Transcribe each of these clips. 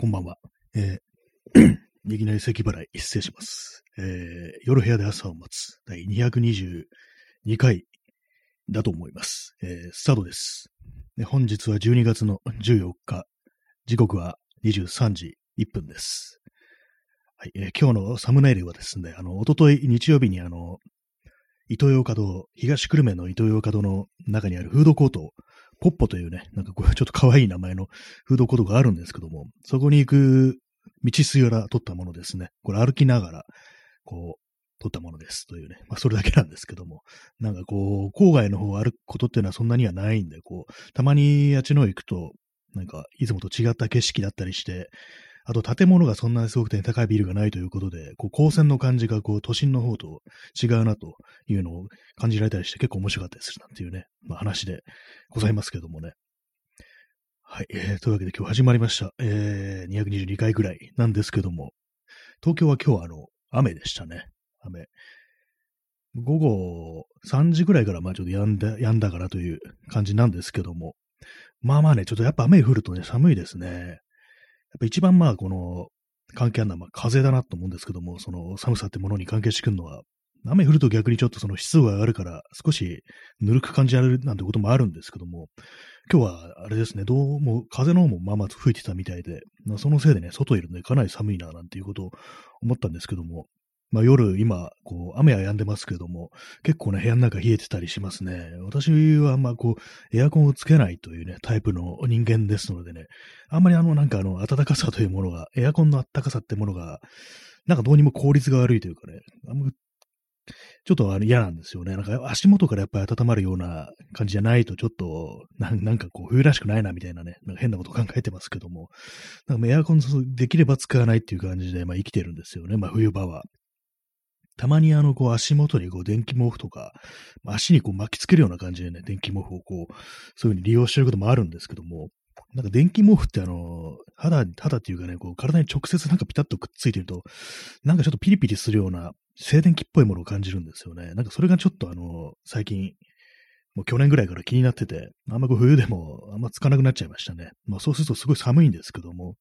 こんばんは。えー、いきなり咳払い失礼します。えー、夜部屋で朝を待つ第222回だと思います。えー、スタートです。で本日は12月の14日、時刻は23時1分です。はい、えー今日のサムネイルはですね、あの、おととい日曜日にあの、イトーヨーカドー、東久留米のイトーヨーカドーの中にあるフードコート、ポッポというね、なんかこう、ちょっと可愛い名前のフードコートがあるんですけども、そこに行く道すがら撮ったものですね。これ歩きながら、こう、撮ったものですというね。まあ、それだけなんですけども。なんかこう、郊外の方を歩くことっていうのはそんなにはないんで、こう、たまにあっちの方行くと、なんか、いつもと違った景色だったりして、あと建物がそんなにすごくて高いビルがないということで、こう、光線の感じがこう、都心の方と違うなというのを感じられたりして結構面白かったりするなんていうね、まあ話でございますけどもね。はい、えー、というわけで今日始まりました。えー、222回ぐらいなんですけども、東京は今日はあの、雨でしたね。雨。午後3時ぐらいからまあちょっと止んだ、止んだからという感じなんですけども、まあまあね、ちょっとやっぱ雨降るとね、寒いですね。やっぱ一番まあこの、関係あるのはまあ風だなと思うんですけども、その寒さってものに関係してくるのは、雨降ると逆にちょっとその湿度が上がるから少しぬるく感じられるなんてこともあるんですけども、今日はあれですね、どうも風の方もまあまあ吹いてたみたいで、そのせいでね、外いるんでかなり寒いななんていうことを思ったんですけども、まあ夜今、こう雨は止んでますけども、結構ね、部屋の中冷えてたりしますね。私はあんまこう、エアコンをつけないというね、タイプの人間ですのでね、あんまりあのなんかあの暖かさというものが、エアコンの暖かさってものが、なんかどうにも効率が悪いというかね、あんまちょっとあの嫌なんですよね。なんか足元からやっぱり温まるような感じじゃないと、ちょっとなんなんかこう冬らしくないなみたいなね、なんか変なこと考えてますけども、なんかエアコンできれば使わないっていう感じで、まあ、生きてるんですよね、まあ、冬場は。たまにあの、こう足元にこう電気毛布とか、足にこう巻きつけるような感じでね、電気毛布をこう、そういう風に利用してることもあるんですけども、なんか電気毛布ってあの、肌、肌っていうかね、こう体に直接なんかピタッとくっついてると、なんかちょっとピリピリするような静電気っぽいものを感じるんですよね。なんかそれがちょっとあの、最近、もう去年ぐらいから気になってて、あんまこう冬でもあんまつかなくなっちゃいましたね。まあそうするとすごい寒いんですけども、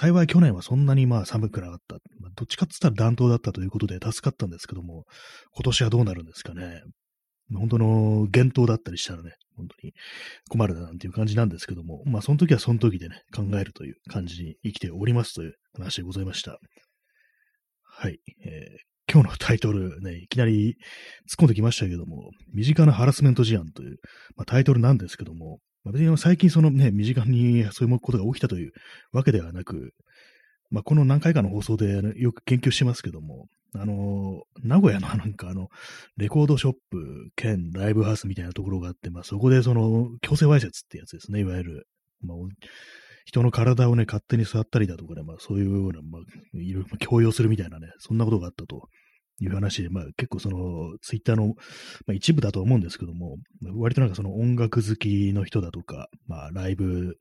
幸い去年はそんなにまあ寒くなかった。ま、どっちかって言ったら暖冬だったということで助かったんですけども、今年はどうなるんですかね。本当の厳冬だったりしたらね、本当に困るななんていう感じなんですけども、まあその時はその時でね、考えるという感じに生きておりますという話でございました。はい。えー、今日のタイトルね、いきなり突っ込んできましたけども、身近なハラスメント事案という、まあ、タイトルなんですけども、別に最近そのね、身近にそういうことが起きたというわけではなく、まあ、この何回かの放送でよく研究してますけども、あの、名古屋のなんかあの、レコードショップ兼ライブハウスみたいなところがあって、まあ、そこでその、強制わいせつってやつですね、いわゆる。まあ、人の体をね、勝手に触ったりだとかね、まあ、そういうような、まあ、いろいろ強要するみたいなね、そんなことがあったという話で、まあ、結構その、ツイッターの、まあ、一部だと思うんですけども、割となんかその音楽好きの人だとか、まあ、ライブ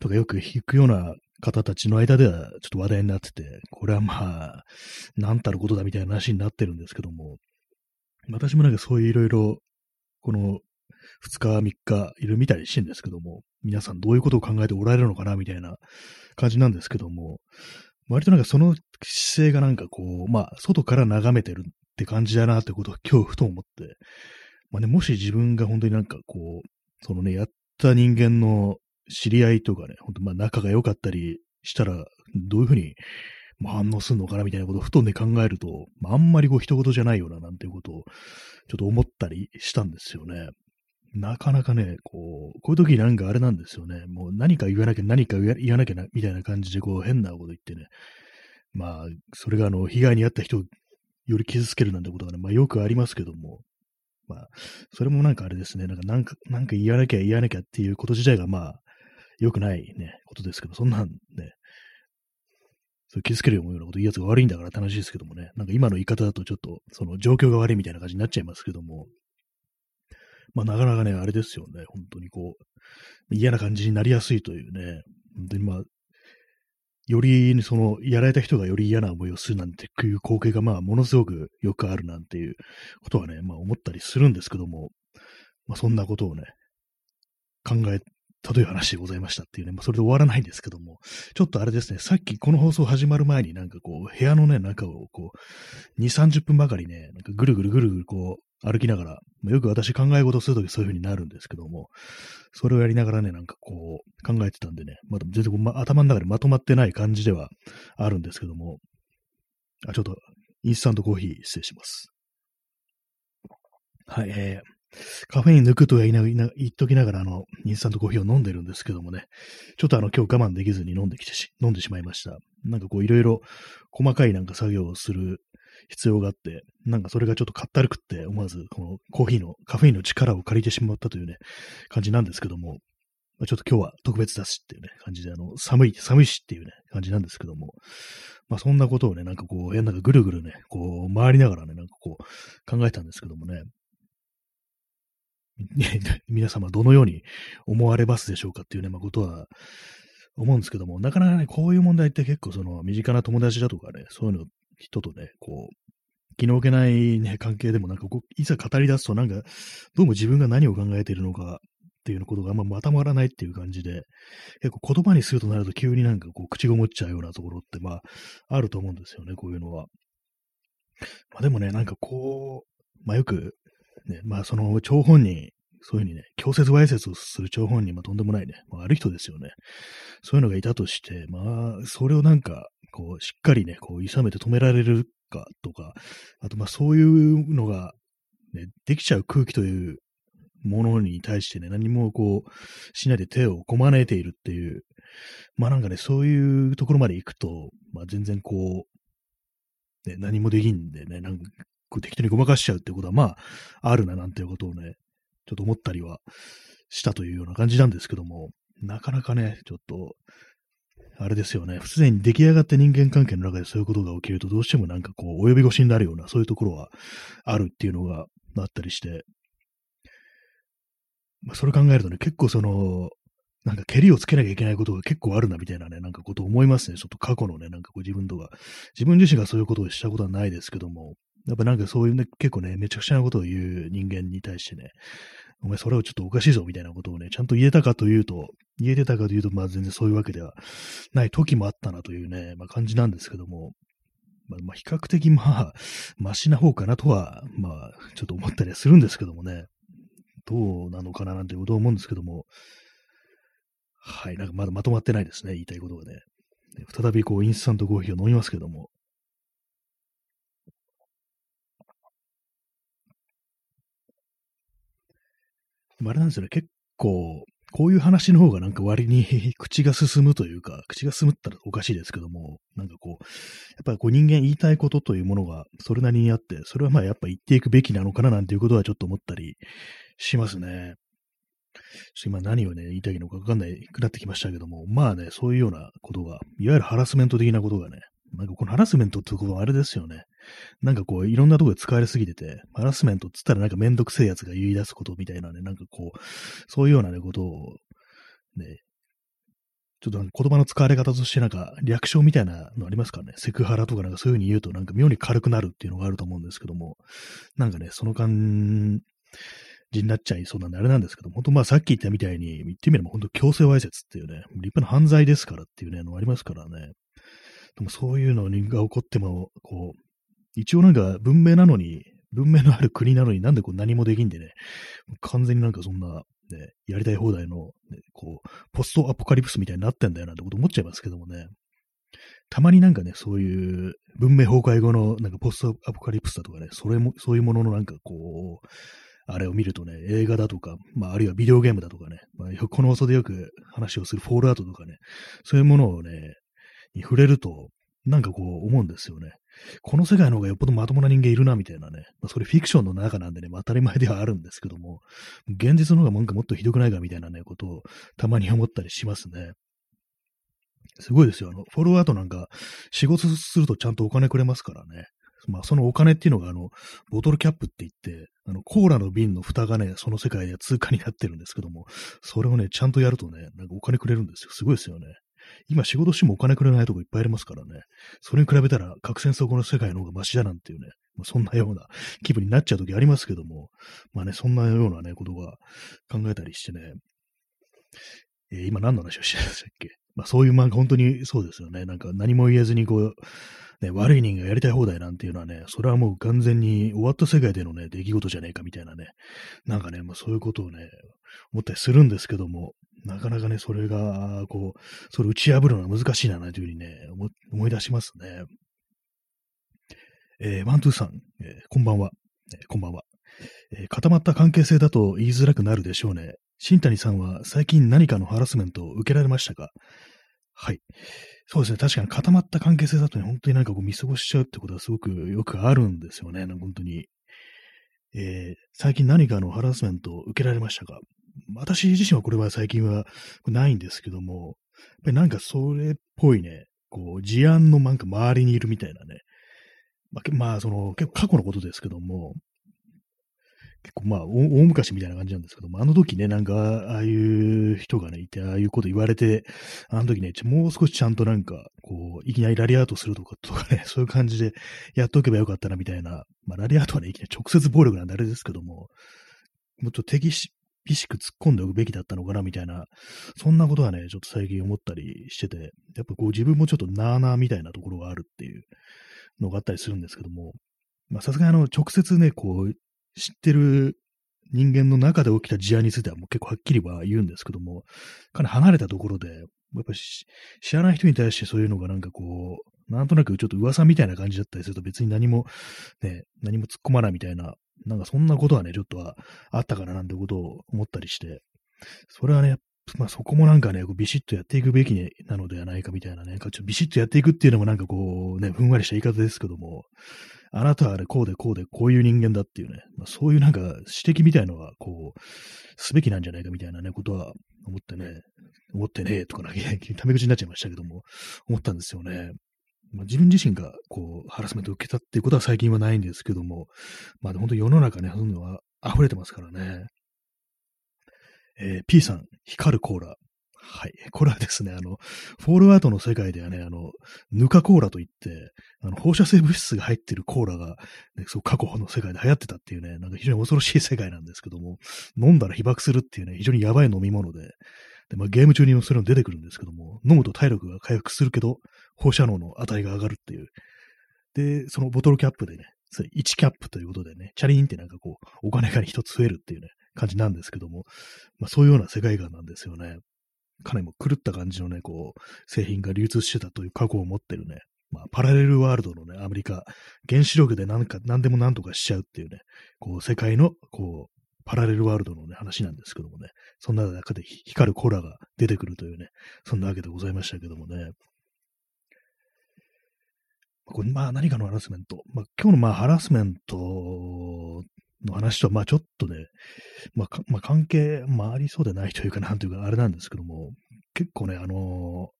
とかよく弾くような方たちの間ではちょっと話題になってて、これはまあ、なんたることだみたいな話になってるんですけども、私もなんかそういういろいろ、この2日、3日、いろいろ見たりしてるんですけども、皆さんどういうことを考えておられるのかなみたいな感じなんですけども、割となんかその姿勢がなんかこう、まあ、外から眺めてるって感じだなってことを今日ふと思って、まあね、もし自分が本当になんかこう、そのね、やった人間の知り合いとかね、本当まあ仲が良かったりしたら、どういうふうに反応するのかなみたいなことをふとね考えると、まあ、あんまりこう人事じゃないよななんていうことをちょっと思ったりしたんですよね。なかなかね、こう、こういう時なんかあれなんですよね。もう何か言わなきゃ何か言わなきゃな、みたいな感じでこう変なこと言ってね。まあ、それがあの、被害に遭った人をより傷つけるなんてことがね、まあよくありますけども。まあ、それもなんかあれですね。なんか、なんか、なんか言わなきゃ言わなきゃっていうこと自体がまあ、良くないね、ことですけど、そんなんね、そう傷つけるようなこと言うやつが悪いんだから楽しいですけどもね。なんか今の言い方だとちょっと、その状況が悪いみたいな感じになっちゃいますけども。まあなかなかね、あれですよね。本当にこう、嫌な感じになりやすいというね。本当にまあ、より、その、やられた人がより嫌な思いをするなんていう光景がまあ、ものすごくよくあるなんていうことはね、まあ思ったりするんですけども、まあそんなことをね、考えたという話でございましたっていうね、まあ、それで終わらないんですけども、ちょっとあれですね、さっきこの放送始まる前になんかこう、部屋のね、中をこう、2、30分ばかりね、なんかぐるぐるぐるぐるこう、歩きながら、よく私考え事するときそういう風になるんですけども、それをやりながらね、なんかこう、考えてたんでね、まだ全然、ま、頭の中でまとまってない感じではあるんですけども、あ、ちょっと、インスタントコーヒー失礼します。はい、えー、カフェイン抜くとは言いな言っときながら、あの、インスタントコーヒーを飲んでるんですけどもね、ちょっとあの、今日我慢できずに飲んできてし、飲んでしまいました。なんかこう、いろいろ細かいなんか作業をする必要があって、なんかそれがちょっとかったるくって、思わずこのコーヒーの、カフェインの力を借りてしまったというね、感じなんですけども、まあ、ちょっと今日は特別だしっていうね、感じで、あの、寒い、寒いしっていうね、感じなんですけども、まあそんなことをね、なんかこう、部屋の中ぐるぐるね、こう、回りながらね、なんかこう、考えたんですけども ね、皆様どのように思われますでしょうかっていうね、まあ、ことは思うんですけども、なかなかね、こういう問題って結構その身近な友達だとかね、そういうの人とね、こう、気の置けないね、関係でもなんか、いざ語り出すとなんか、どうも自分が何を考えているのかっていうことがあんままとまらないっていう感じで、結構言葉にするとなると急になんかこう、口ごもっちゃうようなところって、まあ、あると思うんですよね、こういうのは。まあでもね、なんかこう、まあよくね、まあその張本人、そういうふうにね、強説わいせつをする張本人、まあとんでもないね、まあ、悪い人ですよね。そういうのがいたとして、まあ、それをなんか、こう、しっかりね、こう、諌めて止められるかとか、あとまあそういうのが、ね、できちゃう空気というものに対してね、何もこう、しないで手をこまねいているっていう、まあなんかね、そういうところまで行くと、まあ全然こう、ね、何もできんでね、なんか適当にごまかしちゃうってことは、まあ、あるななんていうことをね、ちょっと思ったりはしたというような感じなんですけども、なかなかね、ちょっと、あれですよね、すでに出来上がって人間関係の中でそういうことが起きると、どうしてもなんかこう、及び腰になるような、そういうところはあるっていうのがあったりして、まあ、それ考えるとね、結構その、なんか、蹴りをつけなきゃいけないことが結構あるな、みたいなね、なんかこと思いますね。ちょっと過去のね、なんかこう自分とか、自分自身がそういうことをしたことはないですけども、やっぱなんかそういうね、結構ね、めちゃくちゃなことを言う人間に対してね、お前それをちょっとおかしいぞみたいなことをね、ちゃんと言えたかというと、言えてたかというと、まあ全然そういうわけではない時もあったなというね、まあ感じなんですけども、まあ、まあ、比較的まあ、マシな方かなとは、まあ、ちょっと思ったりはするんですけどもね、どうなのかななんてことを思うんですけども、はい、なんかまだまとまってないですね、言いたいことがね。再びこう、インスタントコーヒーを飲みますけども、あれなんですよね、結構、こういう話の方がなんか割に 口が進むというか、口が進むったらおかしいですけども、なんかこう、やっぱりこう人間言いたいことというものがそれなりにあって、それはまあやっぱ言っていくべきなのかななんていうことはちょっと思ったりしますね。今何をね、言いたいのかわかんないくなってきましたけども、まあね、そういうようなことが、いわゆるハラスメント的なことがね、なんかこのハラスメントってことはあれですよね。なんかこう、いろんなとこで使われすぎてて、ハラスメントって言ったらなんかめんどくせえやつが言い出すことみたいなね、なんかこう、そういうようなね、ことを、ね、ちょっと言葉の使われ方としてなんか略称みたいなのありますかね。セクハラとかなんかそういう風に言うとなんか妙に軽くなるっていうのがあると思うんですけども、なんかね、その感じになっちゃいそうなんであれなんですけども、本当まあさっき言ったみたいに、言ってみれば本当強制わいせつっていうね、立派な犯罪ですからっていうね、のありますからね。でもそういうのが起こっても、こう、一応なんか文明なのに、文明のある国なのになんでこう何もできんでね、完全になんかそんな、ね、やりたい放題の、ね、こう、ポストアポカリプスみたいになってんだよなんてこと思っちゃいますけどもね。たまになんかね、そういう文明崩壊後のなんかポストアポカリプスだとかね、それも、そういうもののなんかこう、あれを見るとね、映画だとか、まあ、あるいはビデオゲームだとかね、まあ、この放送でよく話をするフォールアウトとかね、そういうものをね、に触れると、なんかこう思うんですよね。この世界の方がよっぽどまともな人間いるな、みたいなね。まあ、それフィクションの中なんでね、まあ、当たり前ではあるんですけども、現実の方がなんかもっとひどくないか、みたいなね、ことをたまに思ったりしますね。すごいですよ。あの、フォロワーとなんか、仕事するとちゃんとお金くれますからね。まあ、そのお金っていうのが、あの、ボトルキャップって言って、あの、コーラの瓶の蓋がね、その世界で通貨になってるんですけども、それをね、ちゃんとやるとね、なんかお金くれるんですよ。すごいですよね。今仕事してもお金くれないとこいっぱいありますからね。それに比べたら核戦争後の世界の方がマシだなんていうね、まあ、そんなような気分になっちゃう時ありますけども、まあね、そんなようなね、ことが考えたりしてね、えー、今何の話をしてましたっけ？まあそういう漫画、本当にそうですよね。なんか何も言えずにこう、ね、悪い人がやりたい放題なんていうのはね、それはもう完全に終わった世界でのね、出来事じゃねえかみたいなね、なんかね、まあそういうことをね、思ったりするんですけども、なかなかね、それが、こう、それ打ち破るのが難しいな、というふうにね、思い出しますね。えー、ワントゥーさん、えー、こんばんは、えー、こんばんは、え固まった関係性だと言いづらくなるでしょうね。新谷さんは最近何かのハラスメントを受けられましたか？はい。そうですね。確かに固まった関係性だとね、本当になんかこう見過ごしちゃうってことはすごくよくあるんですよね。本当に。えー、最近何かのハラスメントを受けられましたか私自身はこれは最近はないんですけども、やっぱりなんかそれっぽいね、こう、事案のなんか周りにいるみたいなね、まあ、まあ、その、結構過去のことですけども、結構まあ、大昔みたいな感じなんですけども、あの時ね、なんか、ああいう人がね、いて、ああいうこと言われて、あの時ね、もう少しちゃんとなんか、こう、いきなりラリアートするとか、とかね、そういう感じでやっておけばよかったな、みたいな。まあ、ラリアートはね、いきなり直接暴力なんであれですけども、もっと敵し、厳しく突っ込んでおくべきだったのかな、みたいな、そんなことはね、ちょっと最近思ったりしてて、やっぱこう自分もちょっとなーなーみたいなところがあるっていうのがあったりするんですけども、まあさすがにあの、直接ね、こう、知ってる人間の中で起きた事案についてはもう結構はっきりは言うんですけども、かなり離れたところで、やっぱ知らない人に対してそういうのがなんかこう、なんとなくちょっと噂みたいな感じだったりすると別に何も、ね、何も突っ込まないみたいな、なんかそんなことはね、ちょっとはあったかななんてことを思ったりして、それはね、まあそこもなんかね、ビシッとやっていくべきなのではないかみたいなね、ちょっとビシッとやっていくっていうのもなんかこうね、ふんわりした言い方ですけども、あなたはあれこうでこうでこういう人間だっていうね、まあ、そういうなんか指摘みたいのはこう、すべきなんじゃないかみたいなね、ことは思ってね、思ってね、とかな、タメ口になっちゃいましたけども、思ったんですよね。まあ、自分自身がこう、ハラスメントを受けたっていうことは最近はないんですけども、まあ本当世の中ね、そういうのは溢れてますからね。えー、P さん、光るコーラ。はい。これはですね、あの、フォールアウトの世界ではね、あの、ヌカコーラといって、あの、放射性物質が入ってるコーラが、ね、そう過去の世界で流行ってたっていうね、なんか非常に恐ろしい世界なんですけども、飲んだら被爆するっていうね、非常にやばい飲み物で、で、まあ、ゲーム中にもそれも出てくるんですけども、飲むと体力が回復するけど、放射能の値が上がるっていう。で、そのボトルキャップでね、1キャップということでね、チャリンってなんかこう、お金が一つ増えるっていうね、感じなんですけども、まあそういうような世界観なんですよね。かなりも狂った感じのね、こう、製品が流通してたという過去を持ってるね、まあ、パラレルワールドのね、アメリカ、原子力で何か、何でも何とかしちゃうっていうね、こう、世界の、こう、パラレルワールドのね、話なんですけどもね、そんな中で光るコーラが出てくるというね、そんなわけでございましたけどもね。これまあ何かのハラスメント。まあ今日のまあハラスメントの話とは、まあちょっとね、まあ、まあ、関係、まあありそうでないというか、なんというか、あれなんですけども、結構ね、あの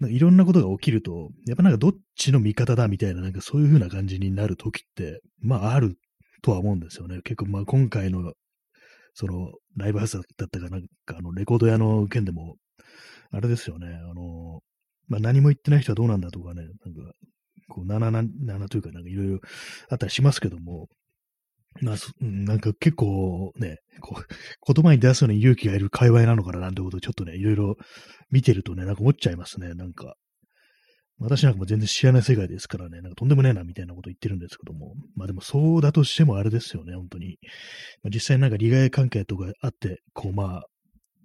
ー、いろんなことが起きると、やっぱなんかどっちの味方だみたいな、なんかそういう風な感じになるときって、まああるとは思うんですよね。結構まあ今回の、その、ライブハウスだったかなんか、あの、レコード屋の件でも、あれですよね、あの、まあ何も言ってない人はどうなんだとかね、なんか、こう、77というか、なんかいろいろあったりしますけども、まあ、なんか結構ね、こう、言葉に出すのに勇気がいる界隈なのかななんてことをちょっとね、いろいろ見てるとね、なんか思っちゃいますね、なんか。私なんかも全然知らない世界ですからね、なんかとんでもねえなみたいなこと言ってるんですけども。まあでもそうだとしてもあれですよね、本当に。まあ、実際なんか利害関係とかあって、こうまあ、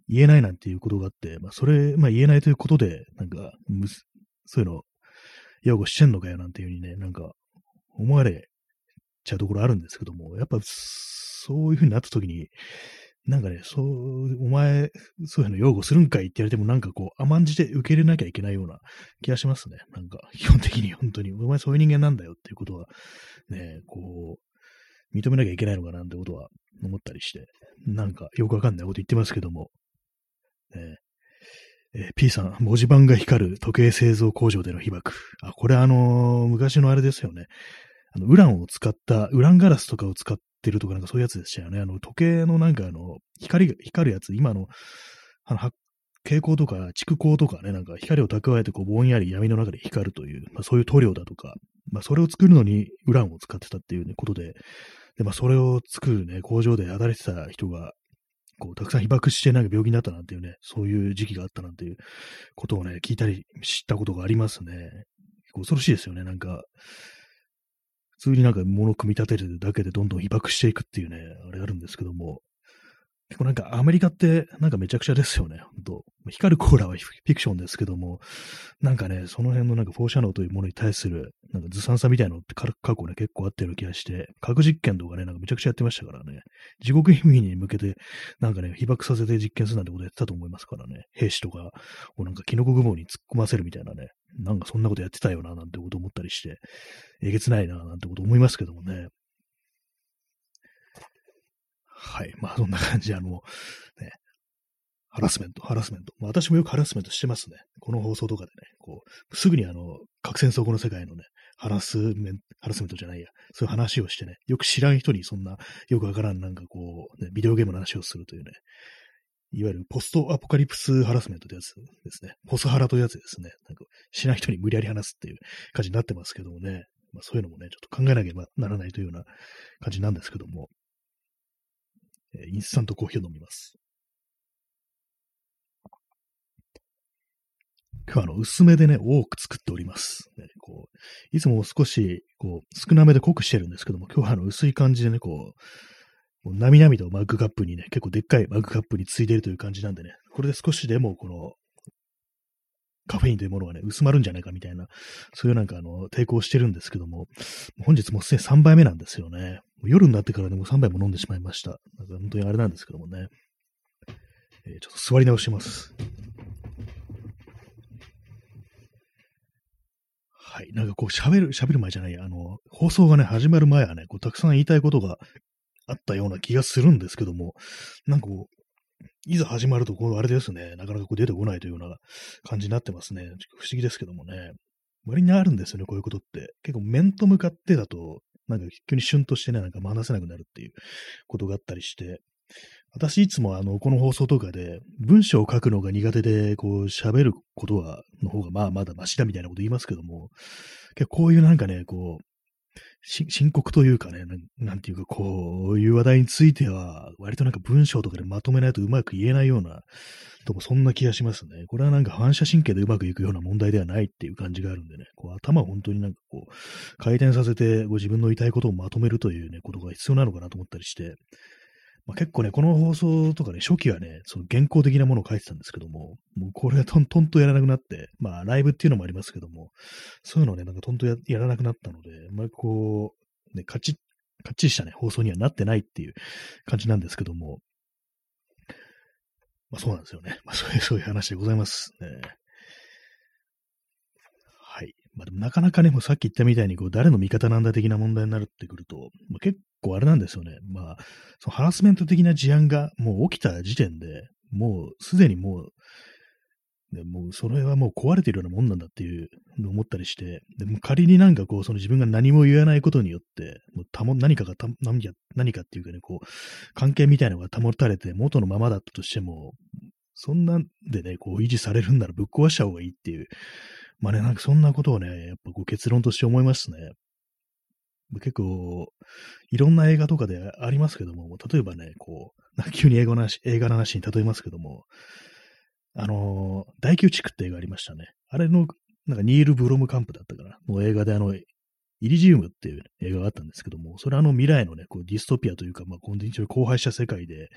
言えないなんていうことがあって、まあそれ、まあ言えないということで、なんか、そういうの、擁護してんのかよなんていうふうにね、なんか思われちゃうところあるんですけども、やっぱそういう風になった時に、なんかね、そう、お前、そういうの擁護するんかい？って言われても、なんかこう、甘んじて受け入れなきゃいけないような気がしますね。なんか、基本的に本当に、お前そういう人間なんだよっていうことは、ね、こう、認めなきゃいけないのかなんてことは思ったりして、なんかよくわかんないこと言ってますけども、ね、えー、P さん、文字盤が光る時計製造工場での被爆。あ、これあのー、昔のあれですよね。あの、ウランを使った、ウランガラスとかを使っってるとかなんかそういうやつでしたよね。あの、時計のなんかあの、光が、光るやつ、今の、あの、蛍光とか蓄光とかね、なんか光を蓄えてこうぼんやり闇の中で光るという、まあそういう塗料だとか、まあそれを作るのにウランを使ってたっていうね、ことで、で、まあそれを作るね、工場で働いてた人がこう、たくさん被爆してなんか病気になったなんていうね、そういう時期があったなんていうことをね、聞いたり、知ったことがありますね。恐ろしいですよね、なんか。普通になんか物を組み立てるだけでどんどん被爆していくっていうね、あれあるんですけども、結構なんかアメリカってなんかめちゃくちゃですよね、本当。光るコーラはフィクションですけども、なんかね、その辺のなんか放射能というものに対するなんかずさんさみたいなのって過去ね、結構あったような気がして、核実験とかね、なんかめちゃくちゃやってましたからね、地獄意味に向けてなんかね、被爆させて実験するなんてことやってたと思いますからね、兵士とかをなんかキノコ雲に突っ込ませるみたいなね、なんかそんなことやってたよな、なんてこと思ったりして、えげつないな、なんてこと思いますけどもね。はい。まあ、そんな感じ、あの、ね、ハラスメント、ハラスメント。まあ、私もよくハラスメントしてますね。この放送とかでね、こう、すぐにあの、核戦争後の世界のね、ハラスメント、ハラスメントじゃないや、そういう話をしてね、よく知らん人にそんな、よくわからんなんかこう、ね、ビデオゲームの話をするというね、いわゆるポストアポカリプスハラスメントってやつですね。ポスハラというやつですね。なんか、知らん人に無理やり話すっていう感じになってますけどもね。まあそういうのもね、ちょっと考えなければならないというような感じなんですけども。えインスタントコーヒーを飲みます。今日はあの、薄めでね、多く作っております。ね、こういつも少し、こう、少なめで濃くしてるんですけども、今日はあの、薄い感じでね、こう、もうなみなみとマグカップにね、結構でっかいマグカップについてるという感じなんでね、これで少しでもこの、カフェインというものがね、薄まるんじゃないかみたいな、そういうなんかあの、抵抗してるんですけども、本日もすでに3杯目なんですよね。夜になってからでも3杯も飲んでしまいました。なんか本当にあれなんですけどもね。えー、ちょっと座り直します。はい。なんかこう喋る、喋る前じゃない、あの、放送がね、始まる前はね、こうたくさん言いたいことがあったような気がするんですけども、なんかこう、いざ始まると、こう、あれですね、なかなかこう出てこないというような感じになってますね。不思議ですけどもね。割にあるんですよね、こういうことって。結構面と向かってだと、なんか急にシュンとしてね、なんか話せなくなるっていうことがあったりして、私いつもあの、この放送とかで、文章を書くのが苦手で、こう、喋ることは、の方がまあまだマシだみたいなこと言いますけども、結構こういうなんかね、こう、深刻というかねな、なんていうか、こういう話題については、割となんか文章とかでまとめないとうまく言えないような、ともそんな気がしますね。これはなんか反射神経でうまくいくような問題ではないっていう感じがあるんでね、こう頭を本当になんかこう、回転させて、ご自分の言いたいことをまとめるというね、ことが必要なのかなと思ったりして、まあ、結構ね、この放送とかね、初期はね、その原稿的なものを書いてたんですけども、もうこれがトントンとやらなくなって、まあライブっていうのもありますけども、そういうのをね、なんかトントややらなくなったので、まあこう、ね、カチッ、カチリしたね、放送にはなってないっていう感じなんですけども、まあそうなんですよね。まあそういう、そういう話でございますね。まあでもなかなかね、もうさっき言ったみたいに、こう、誰の味方なんだ的な問題になるってくると、まあ、結構あれなんですよね。まあ、そのハラスメント的な事案がもう起きた時点で、もうすでにもう、ね、もうそれはもう壊れてるようなもんなんだっていうのを思ったりして、でも仮になんかこう、その自分が何も言えないことによって、もうたも何かがた何か何かっていうかね、こう、関係みたいなのが保たれて元のままだったとしても、そんなんでね、こう維持されるんならぶっ壊した方がいいっていう、まあね、なんかそんなことをね、やっぱこう結論として思いますね。結構、いろんな映画とかでありますけども、例えばね、こう、急に映画の話、映画の話に例えますけども、あの、大宮地区って映画ありましたね。あれの、なんかニール・ブロムカンプだったかな、の映画であの、イリジウムっていう、映画があったんですけども、それはあの未来のね、こうディストピアというか、まあ、この一応荒廃した世界で、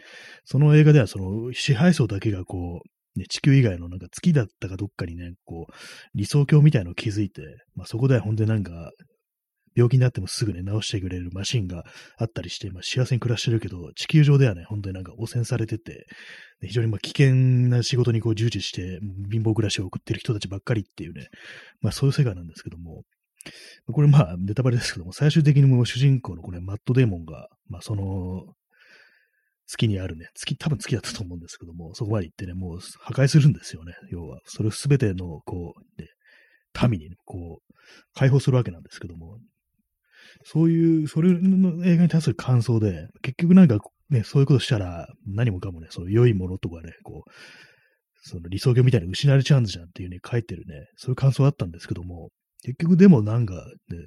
その映画ではその支配層だけがこう、ね、地球以外のなんか月だったかどっかにね、こう、理想郷みたいのを築いて、まあ、そこでは本当になんか、病気になってもすぐね、治してくれるマシンがあったりして、まあ、幸せに暮らしてるけど、地球上ではね、本当になんか汚染されてて、非常にまあ危険な仕事にこう従事して、貧乏暮らしを送ってる人たちばっかりっていうね、まあそういう世界なんですけども、これまあネタバレですけども、最終的にも主人公のこれマットデーモンが、まあその、月にあるね、月、多分月だったと思うんですけども、そこまで行ってね、もう破壊するんですよね、要は。それをすべての、こう、ね、民に、こう、解放するわけなんですけども、そういう、それの映画に対する感想で、結局なんかね、そういうことしたら、何もかもね、そういう良いものとかね、こう、その理想郷みたいに失われちゃうんじゃんっていうね、書いてるね、そういう感想あったんですけども、結局でもなんかね、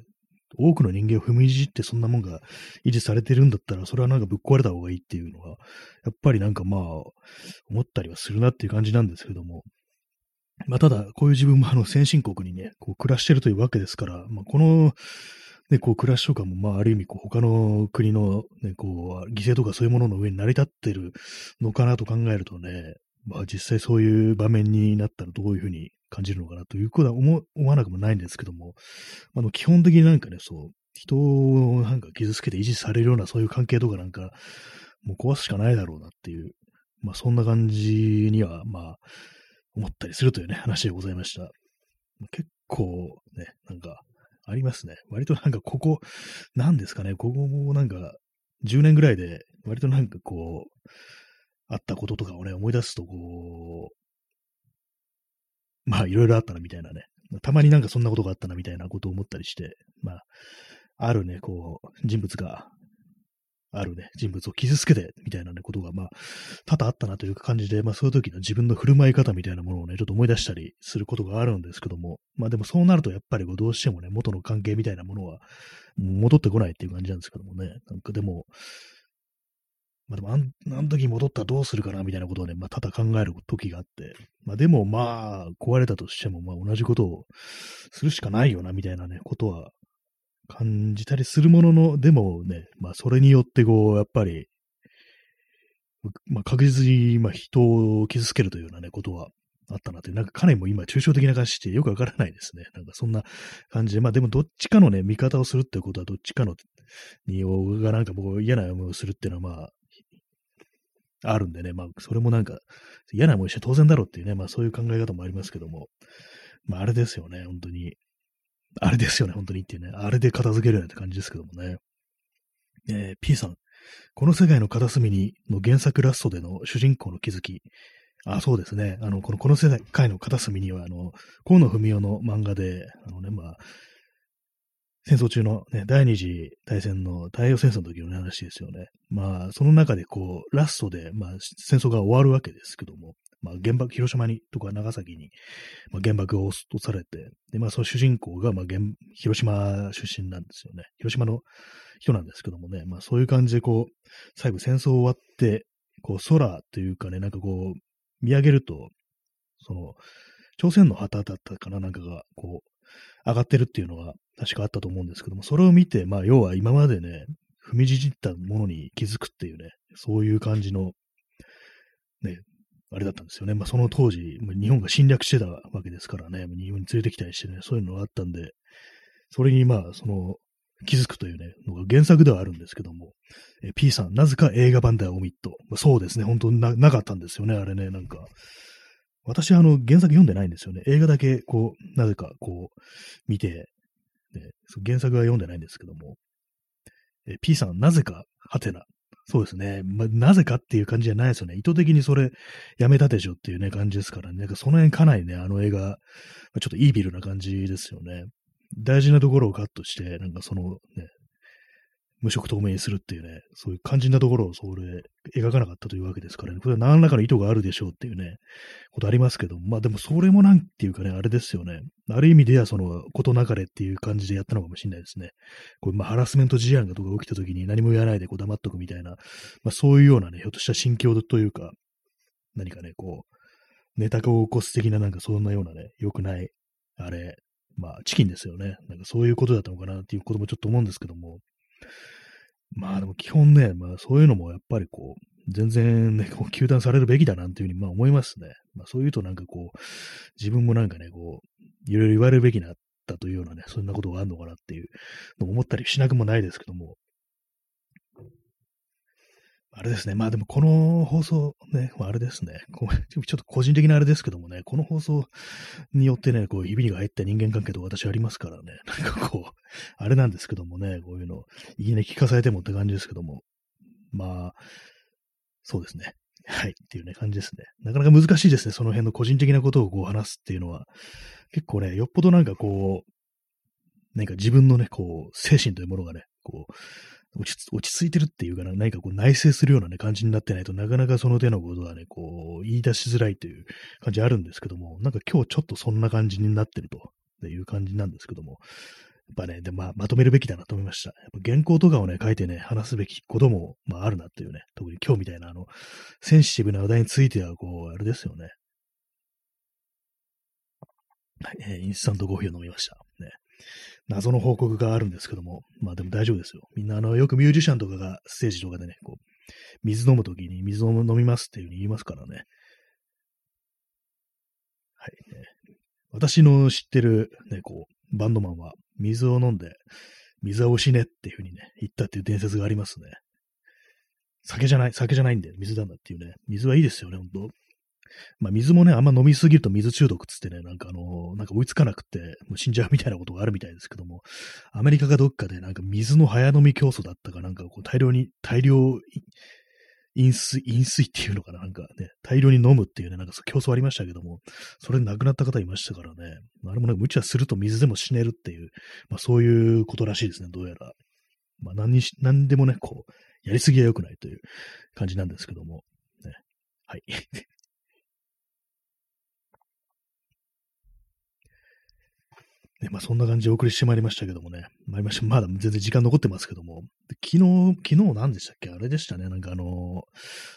多くの人間を踏みいじってそんなもんが維持されてるんだったら、それはなんかぶっ壊れた方がいいっていうのは、やっぱりなんかまあ、思ったりはするなっていう感じなんですけども、まあただ、こういう自分もあの先進国にね、こう暮らしてるというわけですから、まあこの、ね、こう暮らしとかも、まあある意味こう他の国のね、こう、犠牲とかそういうものの上に成り立ってるのかなと考えるとね、まあ実際そういう場面になったらどういうふうに感じるのかなということは思わなくもないんですけども、あの基本的になんかね、そう、人をなんか傷つけて維持されるようなそういう関係とかなんか、もう壊すしかないだろうなっていう、まあそんな感じには、まあ、思ったりするというね、話でございました。結構ね、なんか、ありますね。割となんかここ、なんですかね、ここもなんか、10年ぐらいで、割となんかこう、あったこととかをね、思い出すと、こう、まあ、いろいろあったな、みたいなね。たまになんかそんなことがあったな、みたいなことを思ったりして、まあ、あるね、こう、人物があるね、人物を傷つけて、みたいなね、ことが、まあ、多々あったなという感じで、まあ、そういう時の自分の振る舞い方みたいなものをね、ちょっと思い出したりすることがあるんですけども、まあでもそうなるとやっぱりこうどうしてもね、元の関係みたいなものは、戻ってこないっていう感じなんですけどもね、なんかでも、まあでもあん、あの時戻ったらどうするかなみたいなことをね、まあ、ただ考える時があって、まあでもまあ、壊れたとしても、まあ同じことをするしかないよな、みたいなね、ことは感じたりするものの、でもね、まあそれによってこう、やっぱり、まあ確実に、まあ人を傷つけるというようなね、ことはあったなって、なんかかなりも今抽象的な感じしてよくわからないですね。なんかそんな感じで、まあでもどっちかのね、味方をするってことはどっちかのにがなんかもう嫌な思いをするっていうのはまあ、あるんでね、まあそれもなんか嫌な思いして当然だろうっていうね、まあそういう考え方もありますけども、まああれですよね、本当に。あれですよね、本当にっていうね。あれで片付けるようなって感じですけどもね。えー、P さん。この世界の片隅にの原作ラストでの主人公の気づき。あ、そうですね。あの、この、この世界の片隅には、あの、河野文雄の漫画で、あのね、まあ、戦争中のね、第二次大戦の太平洋戦争の時の、話ですよね。まあ、その中でこう、ラストで、まあ、戦争が終わるわけですけども、まあ、原爆、広島にとか長崎に、まあ、原爆が落とされて、で、まあ、その主人公が、まあ、広島出身なんですよね。広島の人なんですけどもね、まあ、そういう感じで、こう、最後戦争終わって、こう、空というかね、なんかこう、見上げると、その、朝鮮の旗だったかな、なんかが、こう、上がってるっていうのが確かあったと思うんですけども、それを見て、まあ、要は今までね、踏みじじったものに気づくっていうね、そういう感じの、ね、あれだったんですよね。まあ、その当時、日本が侵略してたわけですからね、日本に連れてきたりしてね、そういうのがあったんで、それにまあ、その、気づくというね、のが原作ではあるんですけども、え P さん、なぜか映画版ではオミット。まあ、そうですね、本当な、なかったんですよね、あれね、なんか。私はあの、原作読んでないんですよね。映画だけ、こう、なぜか、こう、見て、ね、原作は読んでないんですけども、え P さん、なぜか、はてな。そうですね。まあ、なぜかっていう感じじゃないですよね。意図的にそれやめたでしょっていうね、感じですからね。なんかその辺かなりね、あの映画、ちょっとイービルな感じですよね。大事なところをカットして、なんかそのね、無色透明にするっていうね、そういう肝心なところをそれ描かなかったというわけですからね、これは何らかの意図があるでしょうっていうね、ことありますけど、まあでもそれもなんていうかね、あれですよね。ある意味ではその事なかれっていう感じでやったのかもしれないですね。こうまあハラスメント事案がとか起きた時に何も言わないでこう黙っとくみたいな、まあそういうようなね、ひょっとした心境というか、何かね、こう、ネタを起こす的ななんかそんなようなね、良くない、あれ、まあチキンですよね。なんかそういうことだったのかなっていうこともちょっと思うんですけども、まあでも基本ね、まあそういうのもやっぱりこう、全然ね、こう、休断されるべきだなんていうふうにまあ思いますね。まあそういうとなんかこう、自分もなんかね、こう、いろいろ言われるべきだったというようなね、そんなことがあるのかなっていうのも思ったりしなくもないですけども、あれですね。まあでもこの放送ね、あれですね。ちょっと個人的なあれですけどもね、この放送によってね、こう、ひびりが入った人間関係と私ありますからね。なんかこう、あれなんですけどもね、こういうの、いきなり聞かされてもって感じですけども。まあ、そうですね。はい。っていうね、感じですね。なかなか難しいですね。その辺の個人的なことをこう話すっていうのは。結構ね、よっぽどなんかこう、なんか自分のね、こう、精神というものがね、こう、落ち落ち着いてるっていうかな、何かこう内省するようなね、感じになってないとなかなかその手のことはね、こう、言い出しづらいという感じあるんですけども、なんか今日ちょっとそんな感じになってるという感じなんですけども、やっぱね、で、まあ、まとめるべきだなと思いました。やっぱ原稿とかをね、書いてね、話すべきことも、まあ、あるなっていうね、特に今日みたいな、あの、センシティブな話題については、こう、あれですよね。はい、えー、インスタントコーヒーを飲みました。ね。謎の報告があるんですけども、まあでも大丈夫ですよ。みんな、あの、よくミュージシャンとかがステージとかでね、こう、水飲むときに水を飲みますっていうふうに言いますからね。はい、ね。私の知ってる、ね、こう、バンドマンは、水を飲んで、水は美味しねっていうふうにね、言ったっていう伝説がありますね。酒じゃない、酒じゃないんで、水なんだっていうね。水はいいですよね、ほんと。まあ、水もね、あんま飲みすぎると水中毒っつってね、なんかあの、なんか追いつかなくて、もう死んじゃうみたいなことがあるみたいですけども、アメリカかどっかでなんか水の早飲み競争だったかなんかこう大量に、大量飲水、飲水っていうのかななんかね、大量に飲むっていうね、なんか競争ありましたけども、それで亡くなった方いましたからね、あれもなんか無茶すると水でも死ねるっていう、まあそういうことらしいですね、どうやら。まあ何にし、何でもね、こう、やりすぎは良くないという感じなんですけども、ね。はい。ね、まあそんな感じでお送りしてまいりましたけどもね。まあ、まだ全然時間残ってますけども。昨日、昨日何でしたっけ？あれでしたね。なんかあの、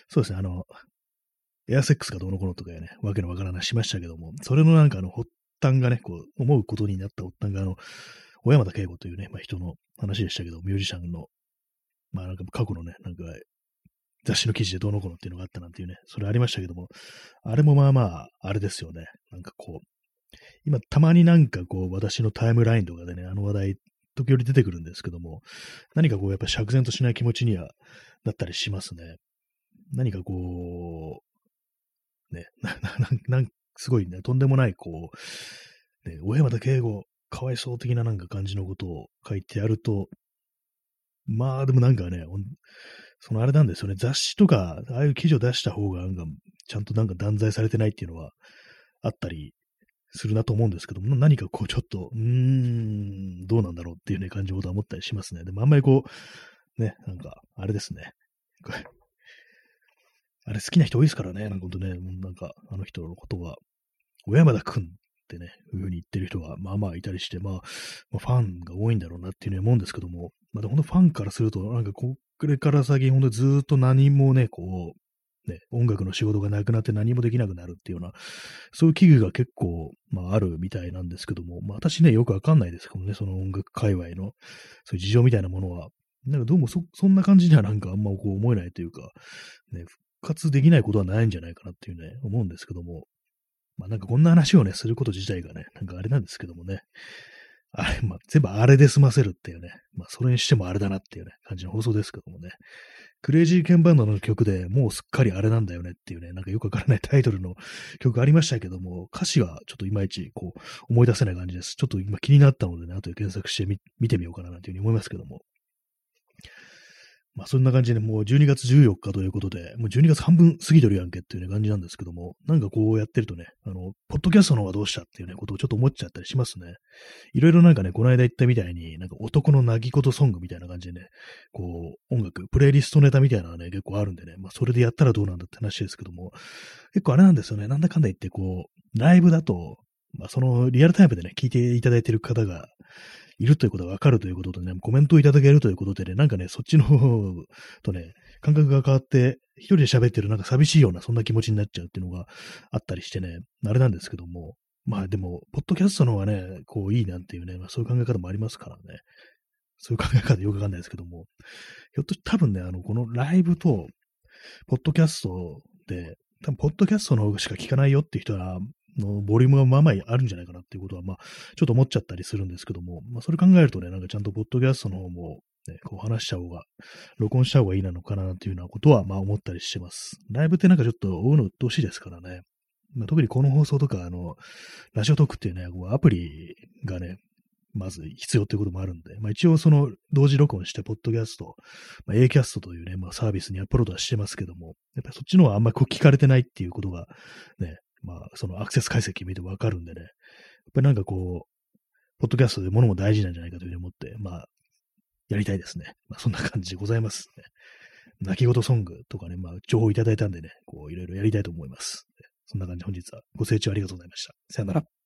そうですね、あの、エアセックスがどうのこのとかね、わけのわからないしましたけども、それのなんかあの、発端がね、こう、思うことになった発端があの、小山田圭吾というね、まあ人の話でしたけど、ミュージシャンの、まあなんか過去のね、なんか、雑誌の記事でどうのこのっていうのがあったなんていうね、それありましたけども、あれもまあまあ、あれですよね。なんかこう、今、たまになんかこう、私のタイムラインとかでね、あの話題、時折出てくるんですけども、何かこう、やっぱ釈然としない気持ちにはなったりしますね。何かこう、ね、な、な、な、すごいね、とんでもない、こう、ね、小山田圭吾、かわいそう的ななんか感じのことを書いてあると、まあでもなんかね、そのあれなんですよね、雑誌とか、ああいう記事を出した方がなんか、ちゃんとなんか断罪されてないっていうのはあったりするなと思うんですけども、何かこうちょっと、うーん、どうなんだろうっていうね、感じのことは思ったりしますね。でもあんまりこう、ね、なんか、あれですね。あれ好きな人多いですからね、なんかほんとね、なんかあの人のことは、小山田くんってね、いう風に言ってる人がまあまあいたりして、まあ、まあ、ファンが多いんだろうなっていうふうに思うんですけども、まあ、ほんとファンからすると、なんかこれから先、ほんとずっと何もね、こう、ね、音楽の仕事がなくなって何もできなくなるっていうような、そういう危惧が結構、まあ、あるみたいなんですけども、まあ、私ね、よくわかんないですけどね、その音楽界隈の、そういう事情みたいなものは、なんかどうもそ、そんな感じにはなんかあんまこう思えないというか、ね、復活できないことはないんじゃないかなっていうね、思うんですけども、まあなんかこんな話をね、すること自体がね、なんかあれなんですけどもね、あれ、まあ、全部あれで済ませるっていうね、まあ、それにしてもあれだなっていうね、感じの放送ですけどもね、クレイジーケンバンドの曲でもうすっかりあれなんだよねっていうね、なんかよくわからないタイトルの曲ありましたけども、歌詞はちょっといまいちこう思い出せない感じです。ちょっと今気になったのでね、後で検索してみ見てみようかななんていうふうに思いますけども。まあそんな感じでもう12月14日ということで、もう12月半分過ぎてるやんけっていうね感じなんですけども、なんかこうやってるとね、あの、ポッドキャストの方がどうしたっていうねことをちょっと思っちゃったりしますね。いろいろなんかね、この間言ったみたいに、なんか男の泣き言ソングみたいな感じでね、こう音楽、プレイリストネタみたいなのがね、結構あるんでね、まあそれでやったらどうなんだって話ですけども、結構あれなんですよね、なんだかんだ言ってこう、ライブだと、まあそのリアルタイムでね、聞いていただいてる方が、いるということがわかるということとね、コメントをいただけるということでね、なんかね、そっちの方とね、感覚が変わって、一人で喋ってるなんか寂しいような、そんな気持ちになっちゃうっていうのがあったりしてね、あれなんですけども、まあでも、ポッドキャストの方がね、こういいなんていうね、まあ、そういう考え方もありますからね、そういう考え方よくわかんないですけども、ひょっと多分ね、あの、このライブと、ポッドキャストで、多分、ポッドキャストの方しか聞かないよっていう人は、のボリュームがまあまああるんじゃないかなっていうことは、まあ、ちょっと思っちゃったりするんですけども、まあ、それ考えるとね、なんかちゃんとポッドキャストの方も、ね、こう話した方が、録音した方がいいなのかなっていうようなことは、まあ思ったりしてます。ライブってなんかちょっと追うの鬱陶しいですからね。まあ、特にこの放送とか、あの、ラジオトークっていうね、こうアプリがね、まず必要っていうこともあるんで、まあ一応その同時録音して、ポッドキャスト、まあ、A キャストというね、まあサービスにアップロードはしてますけども、やっぱりそっちの方があんまりこう聞かれてないっていうことがね、まあ、そのアクセス解析見てわかるんでね、やっぱりなんかこう、ポッドキャストで物も大事なんじゃないかというふうに思って、まあ、やりたいですね。まあ、そんな感じでございますね。泣き言ソングとかね、まあ、情報いただいたんでね、こう、いろいろやりたいと思います。そんな感じで本日はご清聴ありがとうございました。さよなら。